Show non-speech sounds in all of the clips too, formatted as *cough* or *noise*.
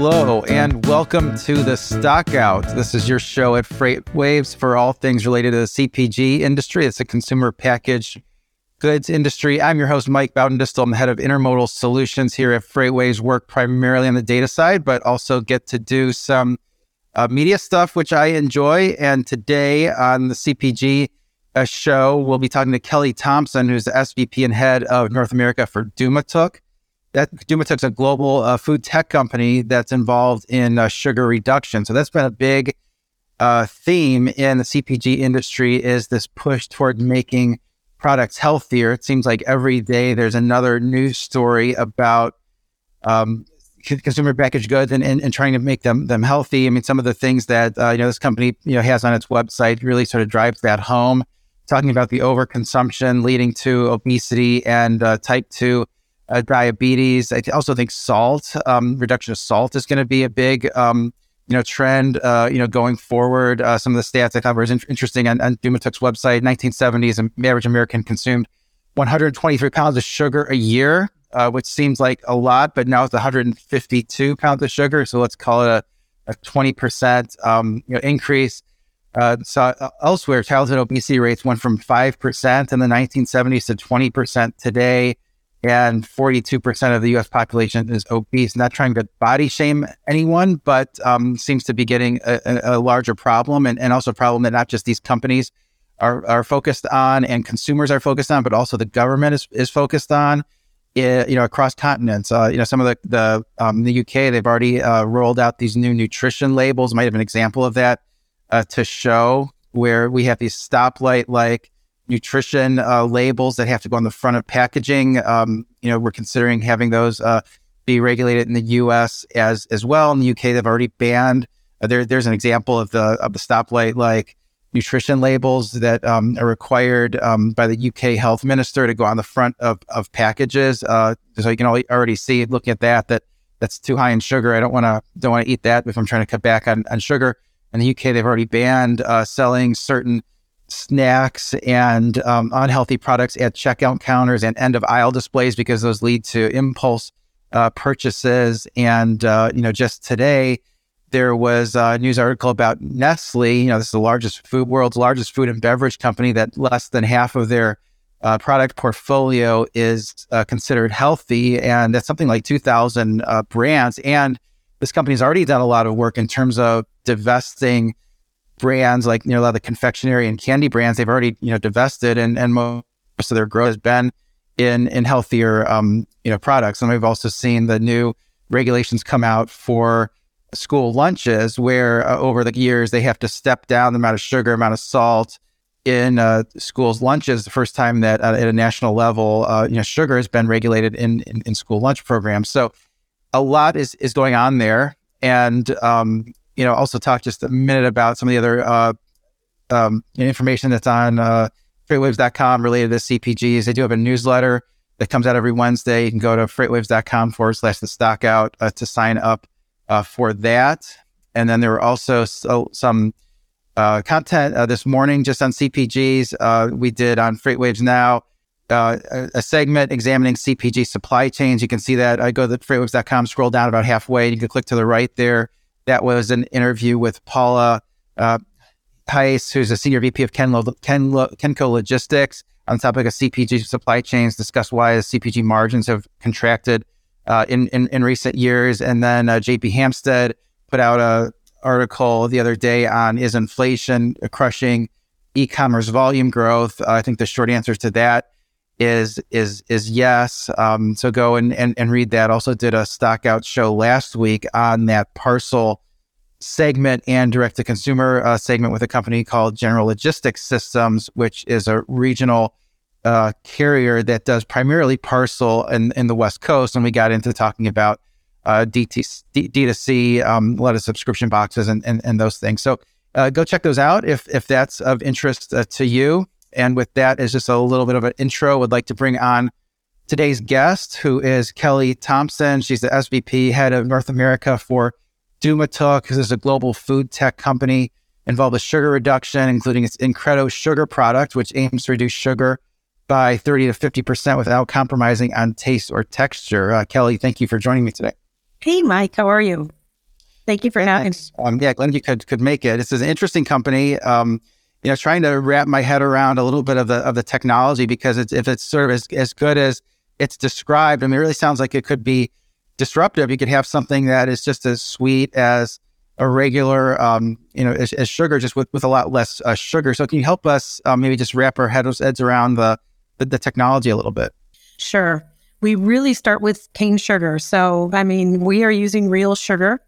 Hello, and welcome to the Stockout. This is your show at FreightWaves for all things related to the CPG industry. It's a consumer package goods industry. I'm your host, Mike Baudendistel. I'm the head of intermodal solutions here at FreightWaves. Work primarily on the data side, but also get to do some uh, media stuff, which I enjoy. And today on the CPG uh, show, we'll be talking to Kelly Thompson, who's the SVP and head of North America for DouxMatok that DouxMatok's a global uh, food tech company that's involved in uh, sugar reduction. So that's been a big uh, theme in the CPG industry is this push toward making products healthier. It seems like every day there's another news story about um, consumer packaged goods and, and, and, trying to make them them healthy. I mean, some of the things that uh, you know this company you know has on its website really sort of drives that home. Talking about the overconsumption leading to obesity and uh, type two uh, diabetes. I also think salt, um, reduction of salt is going to be a big, um, you know, trend, uh, you know, going forward. Uh, some of the stats I thought were in- interesting on, on DouxMatok's website, 1970s, an average American consumed 123 pounds of sugar a year, uh, which seems like a lot, but now it's 152 pounds of sugar. So let's call it a, a 20% um, you know, increase. Uh, so uh, elsewhere, childhood obesity rates went from 5% in the 1970s to 20% today and 42% of the US population is obese. Not trying to body shame anyone, but um, seems to be getting a, a, larger problem and, and also a problem that not just these companies are, are focused on and consumers are focused on, but also the government is, is focused on. Eh, you know, across continents, uh, you know, some of the the um, the UK they've already uh, rolled out these new nutrition labels. Might have an example of that uh, to show where we have these stoplight like nutrition uh, labels that have to go on the front of packaging. Um, you know, we're considering having those uh, be regulated in the U.S. as as well. In the U.K., they've already banned. Uh, there, there's an example of the of the stoplight like nutrition labels that um, are required um, by the UK health minister to go on the front of, of packages. Uh, so you can already see looking at that that that's too high in sugar. I don't want to don't want to eat that if I'm trying to cut back on, on sugar. In the UK, they've already banned uh, selling certain snacks and um, unhealthy products at checkout counters and end of aisle displays because those lead to impulse uh, purchases. And uh, you know, just today there was a news article about Nestle. You know, this is the largest food world's largest food and beverage company that less than half of their uh, product portfolio is uh, considered healthy, and that's something like 2,000 uh, brands. And this company's already done a lot of work in terms of divesting brands like you know a lot of the confectionery and candy brands they've already you know divested and and most of their growth has been in in healthier um, you know products. And we've also seen the new regulations come out for school lunches where uh, over the years they have to step down the amount of sugar amount of salt in uh, schools lunches the first time that uh, at a national level uh, you know sugar has been regulated in, in, in school lunch programs. So a lot is is going on there. And um, you know, also talk just a minute about some of the other uh, um, information that's on uh, freightwaves.com related to CPGs. They do have a newsletter that comes out every Wednesday. You can go to freightwaves.com forward slash the stock out uh, to sign up uh, for that. And then there were also so, some uh, content uh, this morning just on CPGs. Uh, we did on FreightWaves Now uh, a, a, segment examining CPG supply chains. You can see that. I go to freightwaves.com, scroll down about halfway. and You can click to the right there. That was an interview with Paula uh, Heiss, who's a senior VP of Kenlo, Kenco Logistics, on the topic of CPG supply chains, discuss why CPG margins have contracted uh, in, in, in recent years. And then uh, JP Hampstead put out a article the other day on is inflation crushing e-commerce volume growth. Uh, I think the short answer to that is is is yes. Um, so go and, and and read that. Also did a stockout show last week on that parcel segment and direct to consumer uh, segment with a company called General Logistics Systems, which is a regional uh, carrier that does primarily parcel in, in the West Coast. And we got into talking about uh, DT, D, D2C, um, a lot of subscription boxes and, and, and those things. So uh, go check those out if, if that's of interest uh, to you. And with that, is just a little bit of an intro. Would like to bring on today's guest, who is Kelly Thompson. She's the SVP head of North America for DouxMatok. This is a global food tech company involved with sugar reduction, including its Incredo sugar product, which aims to reduce sugar by 30 to 50% without compromising on taste or texture. Uh, Kelly, thank you for joining me today. Hey, Mike, how are you? Thank you for having me. Um, yeah, glad you could could make it. This is an interesting company. Um, you know, trying to wrap my head around a little bit of the of the technology because it's if it's sort of as, as good as it's described, I mean, it really sounds like it could be disruptive. You could have something that is just as sweet as a regular, um, you know, as, as, sugar, just with, with a lot less uh, sugar. So, can you help us uh, maybe just wrap our heads, heads around the, the the technology a little bit? Sure. We really start with cane sugar. So, I mean, we are using real sugar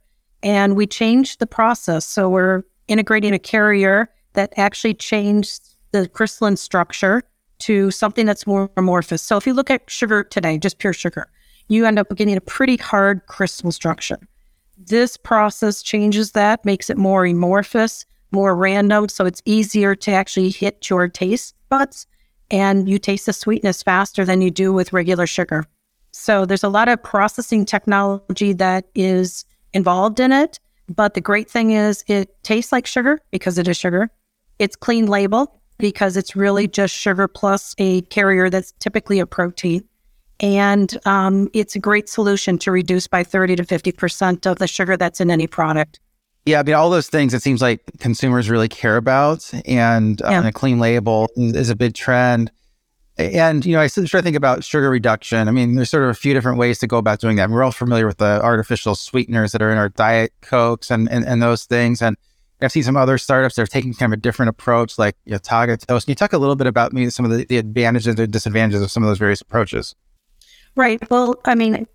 and we change the process. So we're integrating a carrier that actually changed the crystalline structure to something that's more amorphous. So if you look at sugar today, just pure sugar, you end up getting a pretty hard crystal structure. This process changes that, makes it more amorphous, more random, so it's easier to actually hit your taste buds and you taste the sweetness faster than you do with regular sugar. So there's a lot of processing technology that is involved in it. But the great thing is it tastes like sugar because it is sugar. It's clean label because it's really just sugar plus a carrier that's typically a protein. And um, it's a great solution to reduce by 30 to 50% of the sugar that's in any product. Yeah, I mean, all those things it seems like consumers really care about. And, uh, yeah. and a clean label is a big trend. And, you know, I sort of think about sugar reduction. I mean, there's sort of a few different ways to go about doing that. We're all familiar with the artificial sweeteners that are in our diet cokes and, and, and those things. And I've seen some other startups that are taking kind of a different approach, like you know. Can you talk a little bit about maybe some of the, the advantages and disadvantages of some of those various approaches? Right. Well, I mean,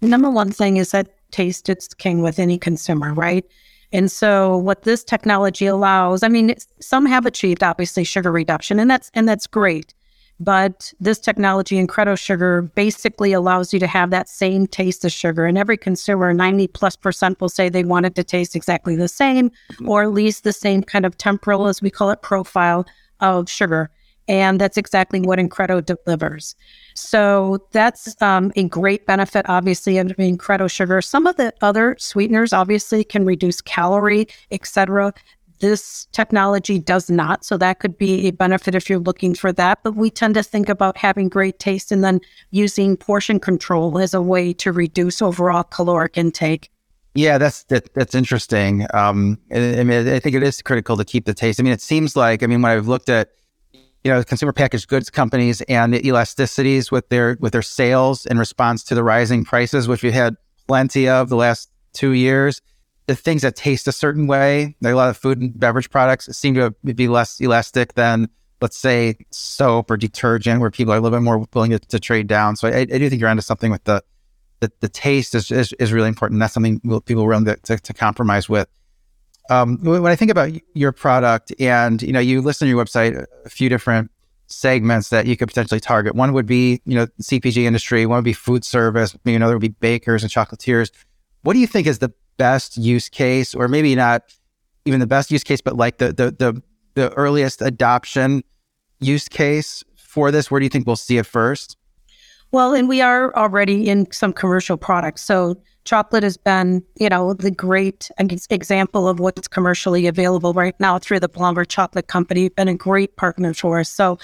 number one thing is that taste is king with any consumer, right? And so what this technology allows, I mean, some have achieved obviously sugar reduction and that's and that's great. But this technology, Incredo Sugar, basically allows you to have that same taste of sugar. And every consumer, 90 plus percent, will say they want it to taste exactly the same, or at least the same kind of temporal, as we call it, profile of sugar. And that's exactly what Incredo delivers. So that's um, a great benefit, obviously, of Incredo sugar. Some of the other sweeteners obviously can reduce calorie, etc. This technology does not. So that could be a benefit if you're looking for that. But we tend to think about having great taste and then using portion control as a way to reduce overall caloric intake. Yeah, that's that, that's interesting. Um, I, I mean, I think it is critical to keep the taste. I mean, it seems like I mean, when I've looked at you know consumer packaged goods companies and the elasticities with their with their sales in response to the rising prices, which we had plenty of the last two years the things that taste a certain way, like a lot of food and beverage products, seem to be less elastic than, let's say, soap or detergent, where people are a little bit more willing to, to trade down. So I, I, do think you're onto something with the the, the taste is, is, is really important. That's something people are willing to, to, to compromise with. Um, when I think about your product, and you know, you list on your website a few different segments that you could potentially target. One would be, you know, CPG industry. One would be food service. You know, there would be bakers and chocolatiers. What do you think is the best use case, or maybe not even the best use case, but like the the the, the earliest adoption use case for this? Where do you think we'll see it first? Well, and we are already in some commercial products. So chocolate has been, you know, the great example of what's commercially available right now through the Blommer Chocolate Company. Been a great partner for us. So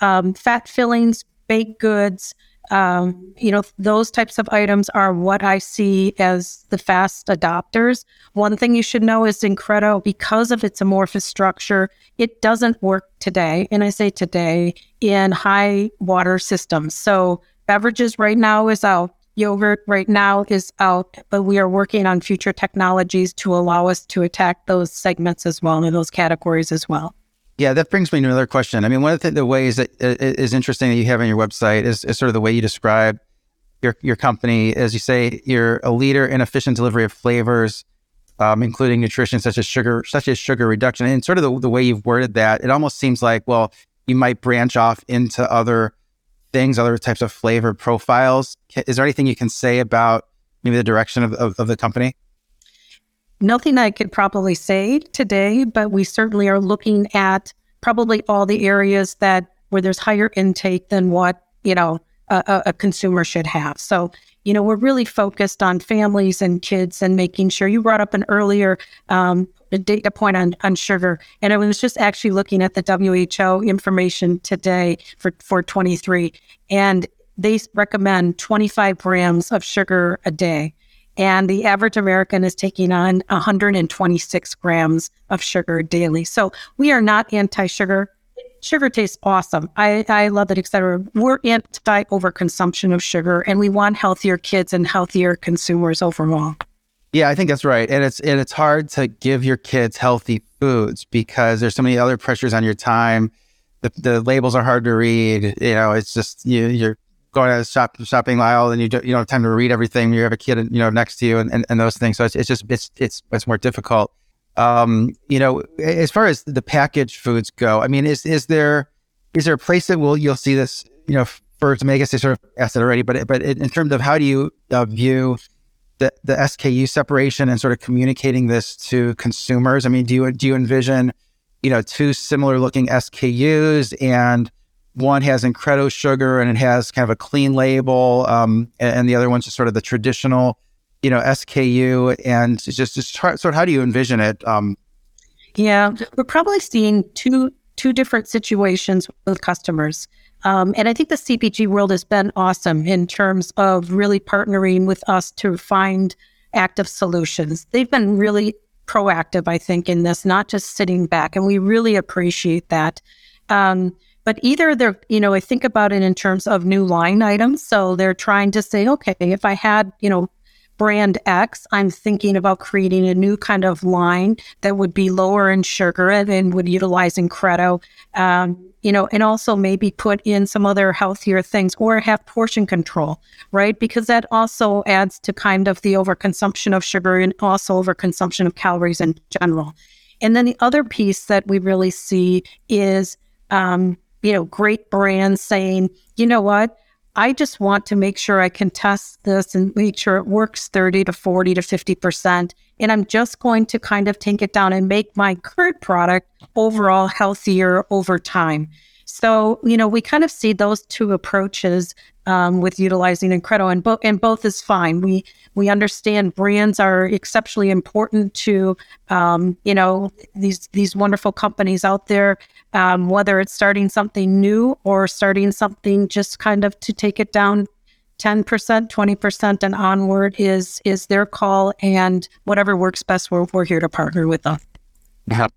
um, fat fillings, baked goods, um, you know, those types of items are what I see as the fast adopters. One thing you should know is Incredo, because of its amorphous structure, it doesn't work today. And I say today in high water systems. So beverages right now is out. Yogurt right now is out, but we are working on future technologies to allow us to attack those segments as well and those categories as well. Yeah, that brings me to another question. I mean, one of the, the ways that is interesting that you have on your website is, is, sort of the way you describe your your company. As you say, you're a leader in efficient delivery of flavors, um, including nutrition such as sugar, such as sugar reduction. And sort of the, the way you've worded that, it almost seems like, well, you might branch off into other things, other types of flavor profiles. Is there anything you can say about maybe the direction of, of, of the company? Nothing I could probably say today, but we certainly are looking at probably all the areas that where there's higher intake than what, you know, a, a, consumer should have. So, you know, we're really focused on families and kids and making sure you brought up an earlier um, data point on, on sugar. And I was just actually looking at the WHO information today for, for 23, and they recommend 25 grams of sugar a day. And the average American is taking on 126 grams of sugar daily. So we are not anti-sugar. Sugar tastes awesome. I, I love it, etc. We're anti overconsumption of sugar, and we want healthier kids and healthier consumers overall. Yeah, I think that's right. And it's and it's hard to give your kids healthy foods because there's so many other pressures on your time. The, the labels are hard to read. You know, it's just you, you're going to the shop, shopping aisle and you don't, you don't have time to read everything. You have a kid, you know, next to you and, and, and those things. So it's, it's just, it's, it's, it's more difficult. Um, you know, as far as the packaged foods go, I mean, is, is there, is there a place that will, you'll see this, you know, for, to make us, sort of asked it already, but, but in terms of how do you uh, view the, the SKU separation and sort of communicating this to consumers? I mean, do you, do you envision, you know, two similar looking SKUs and, one has Incredo sugar and it has kind of a clean label, um, and, and, the other one's just sort of the traditional, you know, SKU. And just just sort of how do you envision it? Um, yeah, we're probably seeing two two different situations with customers. Um, and I think the CPG world has been awesome in terms of really partnering with us to find active solutions. They've been really proactive, I think, in this, not just sitting back. And we really appreciate that. Um, but either they're, you know, I think about it in terms of new line items. So they're trying to say, okay, if I had, you know, brand X, I'm thinking about creating a new kind of line that would be lower in sugar and would utilize Incredo, um, you know, and also maybe put in some other healthier things or have portion control, right? Because that also adds to kind of the overconsumption of sugar and also overconsumption of calories in general. And then the other piece that we really see is um, you know, great brands saying, you know what, I just want to make sure I can test this and make sure it works 30 to 40 to 50%. And I'm just going to kind of take it down and make my current product overall healthier over time. So, you know, we kind of see those two approaches um, with utilizing Incredo, and both and both is fine. We we understand brands are exceptionally important to um, you know these these wonderful companies out there, um, whether it's starting something new or starting something just kind of to take it down 10%, 20% and onward is is their call and whatever works best we're, we're here to partner with them. Yeah.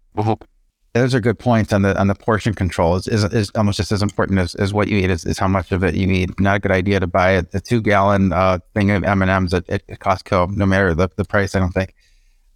Those are good points on the on the portion control. Is is, is almost just as important as, as what you eat is, is how much of it you eat. Not a good idea to buy a, a two gallon uh, thing of M and M's at, at Costco, no matter the, the price. I don't think.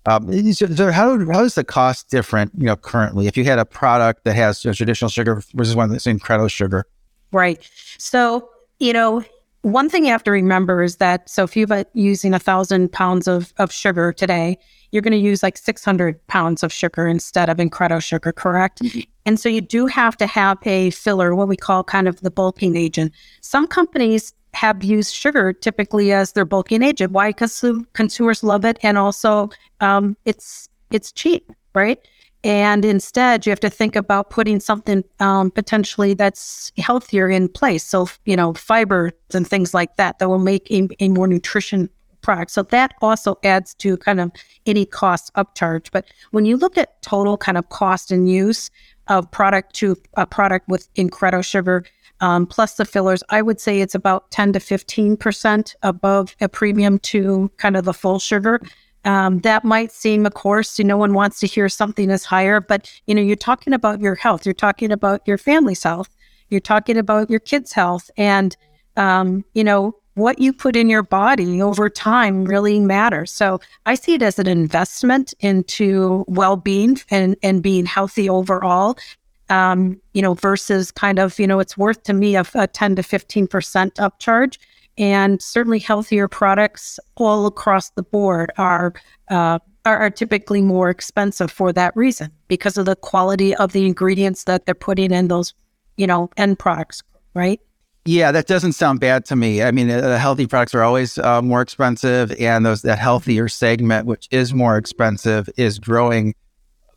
Um, so how how is the cost different? You know, currently, if you had a product that has you know, traditional sugar versus one that's incredible sugar, right? So you know, one thing you have to remember is that so if you're using a thousand pounds of of sugar today, you're going to use like 600 pounds of sugar instead of Incredo sugar, correct? Mm-hmm. And so you do have to have a filler, what we call kind of the bulking agent. Some companies have used sugar typically as their bulking agent. Why? Because consumers love it, and also um, it's it's cheap, right? And instead, you have to think about putting something um, potentially that's healthier in place. So, you know, fibers and things like that that will make a, a more nutrition product. So that also adds to kind of any cost upcharge. But when you look at total kind of cost and use of product to a product with Incredo sugar, um, plus the fillers, I would say it's about 10 to 15% above a premium to kind of the full sugar. Um, that might seem, of course, no one wants to hear something is higher, but you know, you're talking about your health, you're talking about your family's health, you're talking about your kids' health, and um, you know, what you put in your body over time really matters. So I see it as an investment into well-being and, and being healthy overall. Um, you know, versus kind of, you know, it's worth to me a, a 10 to 15% upcharge. And certainly healthier products all across the board are, uh, are, are typically more expensive for that reason because of the quality of the ingredients that they're putting in those, you know, end products, right? Yeah, that doesn't sound bad to me. I mean, the healthy products are always uh, more expensive, and those that healthier segment, which is more expensive, is growing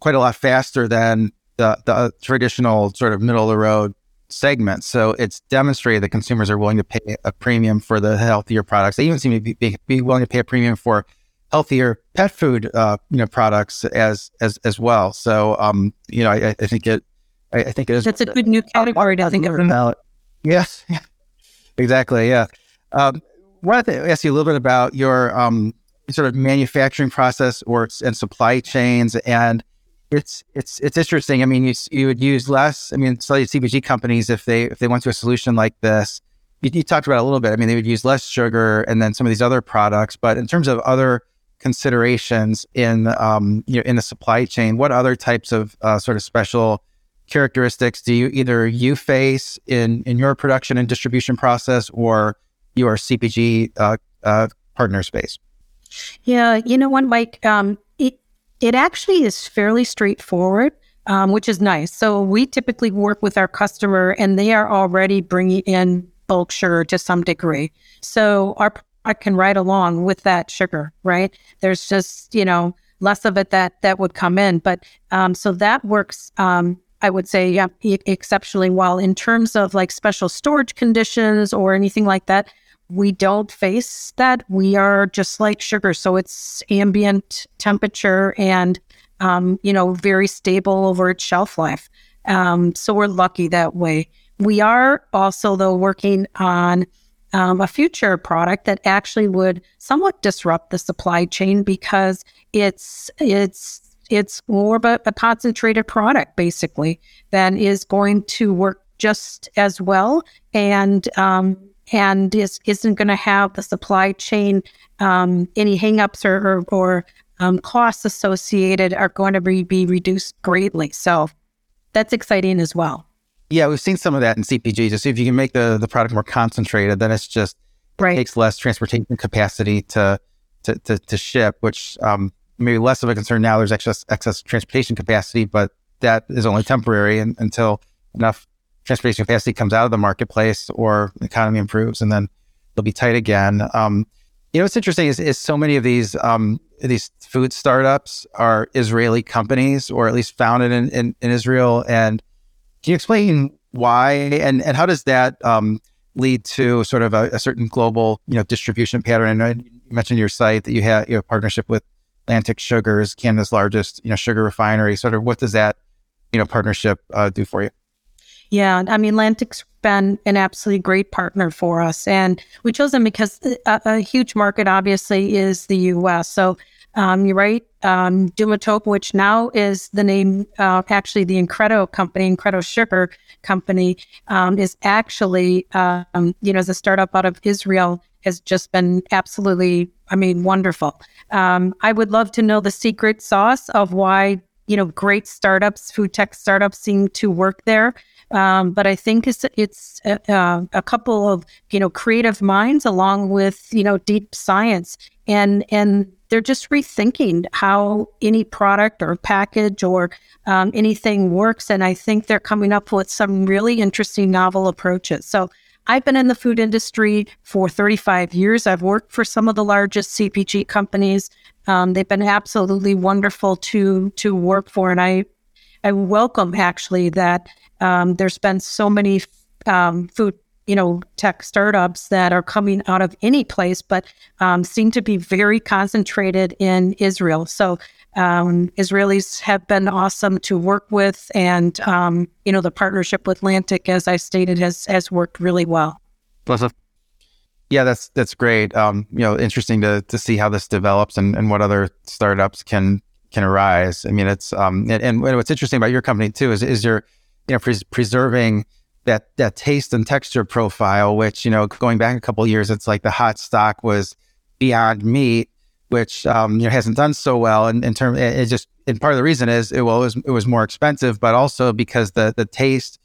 quite a lot faster than the the traditional sort of middle of the road segment. So it's demonstrated that consumers are willing to pay a premium for the healthier products. They even seem to be, be, be willing to pay a premium for healthier pet food, uh, you know, products as as as well. So, um, you know, I, I think it, I, I, think it is. That's a good new category to think about. Yes, *laughs* exactly. Yeah. Um, I wanted to ask you a little bit about your um, sort of manufacturing process or and supply chains and it's it's it's interesting. I mean, you you would use less. I mean, some CPG companies if they if they went to a solution like this, you, you, talked about a little bit. I mean, they would use less sugar and then some of these other products. But in terms of other considerations in um, you know, in the supply chain, what other types of uh, sort of special characteristics do you either you face in in your production and distribution process or your CPG uh, uh, partner space? Yeah, you know what, Mike? Um, it actually is fairly straightforward. Um, which is nice. So we typically work with our customer, and they are already bringing in bulk sugar to some degree. So our product can ride along with that sugar, right? There's just you know less of it that that would come in, but um, so that works. Um, I would say, yeah, exceptionally well in terms of like special storage conditions or anything like that we don't face that. We are just like sugar. So it's ambient temperature and, um, you know, very stable over its shelf life. Um, so we're lucky that way. We are also, though, working on um, a future product that actually would somewhat disrupt the supply chain because it's it's it's more of a, concentrated product basically that is going to work just as well and um, and is, isn't going to have the supply chain um, any hangups or, or, or um, costs associated are going to be, be reduced greatly. So that's exciting as well. Yeah, we've seen some of that in CPG. Just if you can make the, the product more concentrated, then it's just right. takes less transportation capacity to to, to, to ship, which um, maybe less of a concern now. There's excess excess transportation capacity, but that is only temporary and, until enough transportation capacity comes out of the marketplace or the economy improves and then they'll be tight again. Um, you know, what's interesting is, is so many of these um, these food startups are Israeli companies or at least founded in, in, in Israel. And can you explain why and, and how does that um, lead to sort of a, a, certain global, you know, distribution pattern? And you mentioned your site that you have you have a partnership with Atlantic Sugars, Canada's largest, you know, sugar refinery. Sort of what does that, you know, partnership uh, do for you? Yeah, I mean, Atlantic's been an absolutely great partner for us, and we chose them because a, a huge market, obviously, is the U.S. So um, you're right, um, DouxMatok, which now is the name, uh, actually the Incredo company, Incredo Sugar Company, um, is actually, um, you know, as a startup out of Israel, has just been absolutely, I mean, wonderful. Um, I would love to know the secret sauce of why, you know, great startups, food tech startups seem to work there. Um, but I think it's it's a, uh, uh, a, couple of you know creative minds along with you know deep science, and and they're just rethinking how any product or package or um, anything works. And I think they're coming up with some really interesting novel approaches. So I've been in the food industry for 35 years. I've worked for some of the largest CPG companies. Um, they've been absolutely wonderful to to work for, and I I welcome actually that um, there's been so many um, food, you know, tech startups that are coming out of any place, but um, seem to be very concentrated in Israel. So um, Israelis have been awesome to work with, and um, you know, the partnership with Atlantic, as I stated, has has worked really well. Yeah, that's that's great. Um, you know, interesting to to see how this develops and, and what other startups can can arise. I mean, it's um, and, and what's interesting about your company too is is you're you know pres- preserving that that taste and texture profile, which you know going back a couple years, it's like the hot stock was Beyond Meat, which um, you know hasn't done so well. And in, in terms, it, it just and part of the reason is it, well, it was it was more expensive, but also because the the taste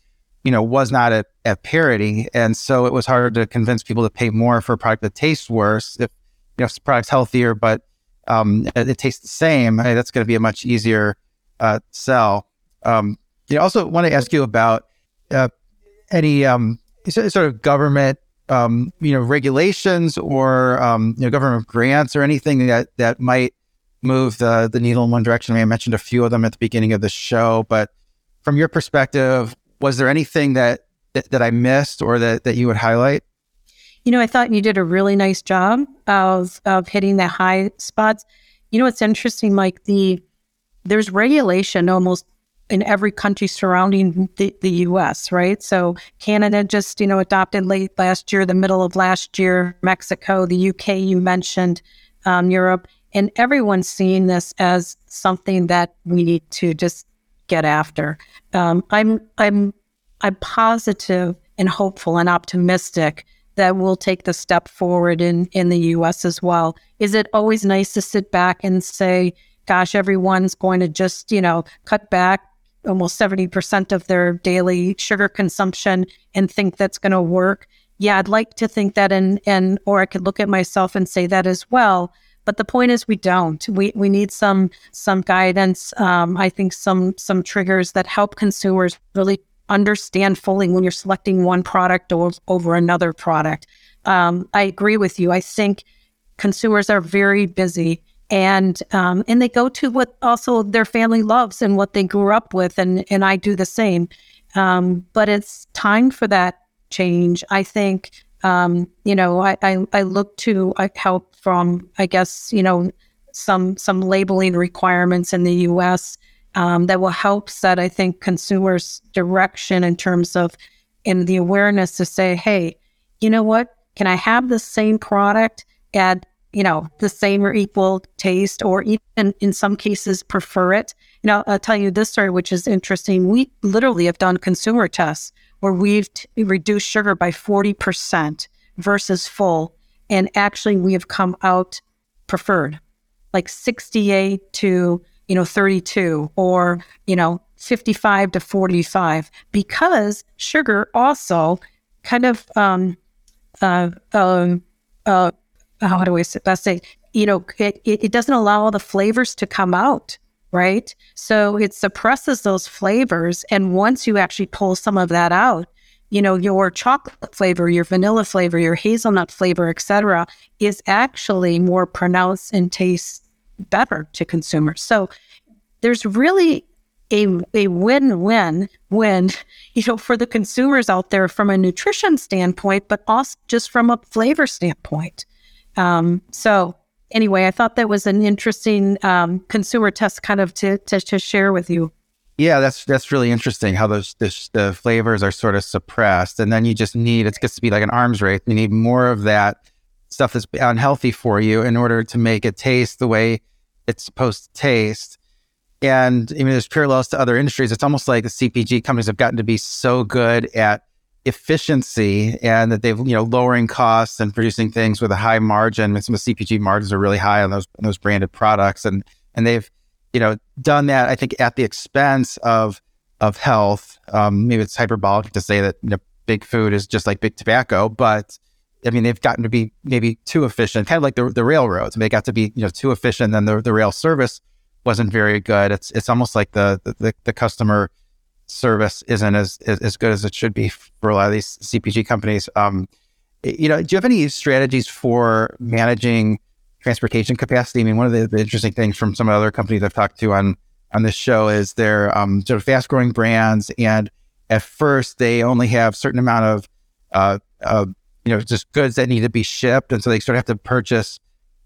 you know was not at, at parity, and so it was harder to convince people to pay more for a product that tastes worse if you know if the product's healthier, but um, it, it, tastes the same, that's going to be a much easier uh, sell. Um, I also want to ask you about uh, any um, sort of government, um, you know, regulations or um, you know, government grants or anything that that might move the the needle in one direction. I, mean, I mentioned a few of them at the beginning of the show, but from your perspective, was there anything that that, that I missed or that that you would highlight? You know, I thought you did a really nice job of of hitting the high spots. You know, it's interesting, Mike. The there's regulation almost in every country surrounding the, the U.S. Right. So Canada just you know adopted late last year, the middle of last year. Mexico, the U.K. You mentioned. um, Europe, and everyone's seeing this as something that we need to just get after. Um, I'm I'm I'm positive and hopeful and optimistic that we'll take the step forward in in the U.S. as well. Is it always nice to sit back and say, "Gosh, everyone's going to just you know cut back almost 70% of their daily sugar consumption and think that's going to work. Yeah, I'd like to think that and and or I could look at myself and say that as well. But the point is we don't. We we need some some guidance. Um, I think some some triggers that help consumers really understand fully when you're selecting one product or, over another product. Um, I agree with you. I think consumers are very busy and um, and they go to what also their family loves and what they grew up with, and and I do the same. Um, but it's time for that change. I think um, you know I, I, I look to help from I guess you know some some labeling requirements in the U.S. Um, that will help set I think consumers direction in terms of in the awareness to say, hey, you know what? Can I have the same product at you know, the same or equal taste, or even in some cases prefer it. You know, I'll tell you this story, which is interesting. We literally have done consumer tests where we've t- reduced sugar by 40% versus full. And actually, we have come out preferred, like 68 to, you know, 32 or, you know, 55 to 45, because sugar also kind of, um, uh, um, uh, how do I best say, you know, it, it doesn't allow all the flavors to come out, right? So it suppresses those flavors. And once you actually pull some of that out, you know, your chocolate flavor, your vanilla flavor, your hazelnut flavor, etc., is actually more pronounced and tastes better to consumers. So there's really a, a win-win when *laughs* you know for the consumers out there from a nutrition standpoint but also just from a flavor standpoint um, so anyway, I thought that was an interesting um, consumer test kind of to, to, to share with you. Yeah, that's that's really interesting how those this, the flavors are sort of suppressed, and then you just need it gets to be like an arms race. You need more of that stuff that's unhealthy for you in order to make it taste the way it's supposed to taste. And I mean, there's parallels to other industries. It's almost like the CPG companies have gotten to be so good at efficiency and that they've you know lowering costs and producing things with a high margin. Some of the CPG margins are really high on those on those branded products, and and they've you know done that. I think at the expense of of health. Um, maybe it's hyperbolic to say that you know, big food is just like big tobacco, but I mean they've gotten to be maybe too efficient, kind of like the the railroads. They got to be you know too efficient, and the the rail service wasn't very good. It's it's almost like the the, the customer service isn't as, as, as good as it should be for a lot of these CPG companies. Um, you know, do you have any strategies for managing transportation capacity? I mean, one of the, the, interesting things from some of the other companies I've talked to on on this show is they're um, sort of fast growing brands, and at first they only have certain amount of uh, uh, you know just goods that need to be shipped, and so they sort of have to purchase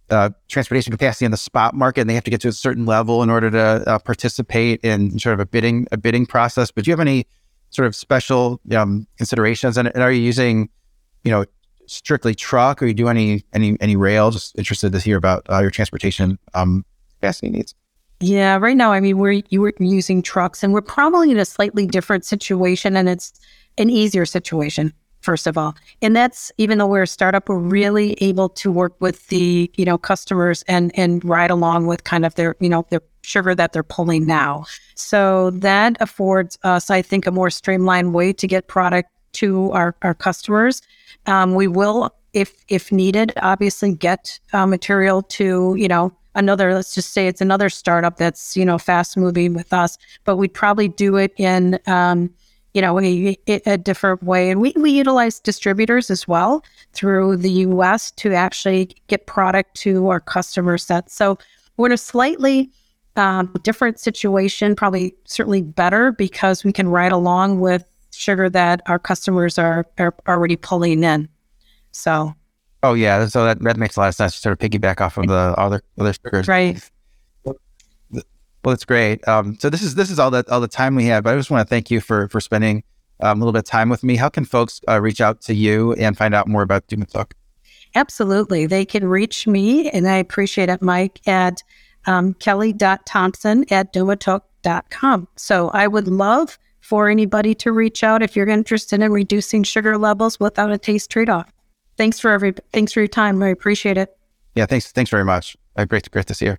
uh, transportation capacity in the spot market, and they have to get to a certain level in order to uh, participate in sort of a bidding a bidding process. But do you have any sort of special um, considerations? And, and, are you using, you know, strictly truck, or you do any any any rail? Just interested to hear about uh, your transportation um, capacity needs. Yeah, right now, I mean, we're you were using trucks, and we're probably in a slightly different situation, and it's an easier situation first of all. And that's even though we're a startup, we're really able to work with the, you know, customers and and ride along with kind of their, you know, their sugar that they're pulling now. So that affords us, I think, a more streamlined way to get product to our, our customers. Um, we will, if if needed, obviously get uh, material to, you know, another let's just say it's another startup that's you know fast moving with us but we'd probably do it in um, you know, a, a different way. And we, we utilize distributors as well through the US to actually get product to our customer set. So we're in a slightly um, different situation, probably certainly better because we can ride along with sugar that our customers are, are already pulling in. So. Oh yeah, so that, that makes a lot of sense. Sort of piggyback off of the other other sugars, right? Well, that's great. Um, so this is this is all the all the time we have. But I just want to thank you for for spending um, a little bit of time with me. How can folks uh, reach out to you and find out more about DouxMatok? Absolutely. They can reach me, and I appreciate it, Mike, at um, kelly.thompson at douxmatok.com. So I would love for anybody to reach out if you're interested in reducing sugar levels without a taste trade-off. Thanks for every thanks for your time. I appreciate it. Yeah, thanks. Thanks very much. Uh, great, great to see you.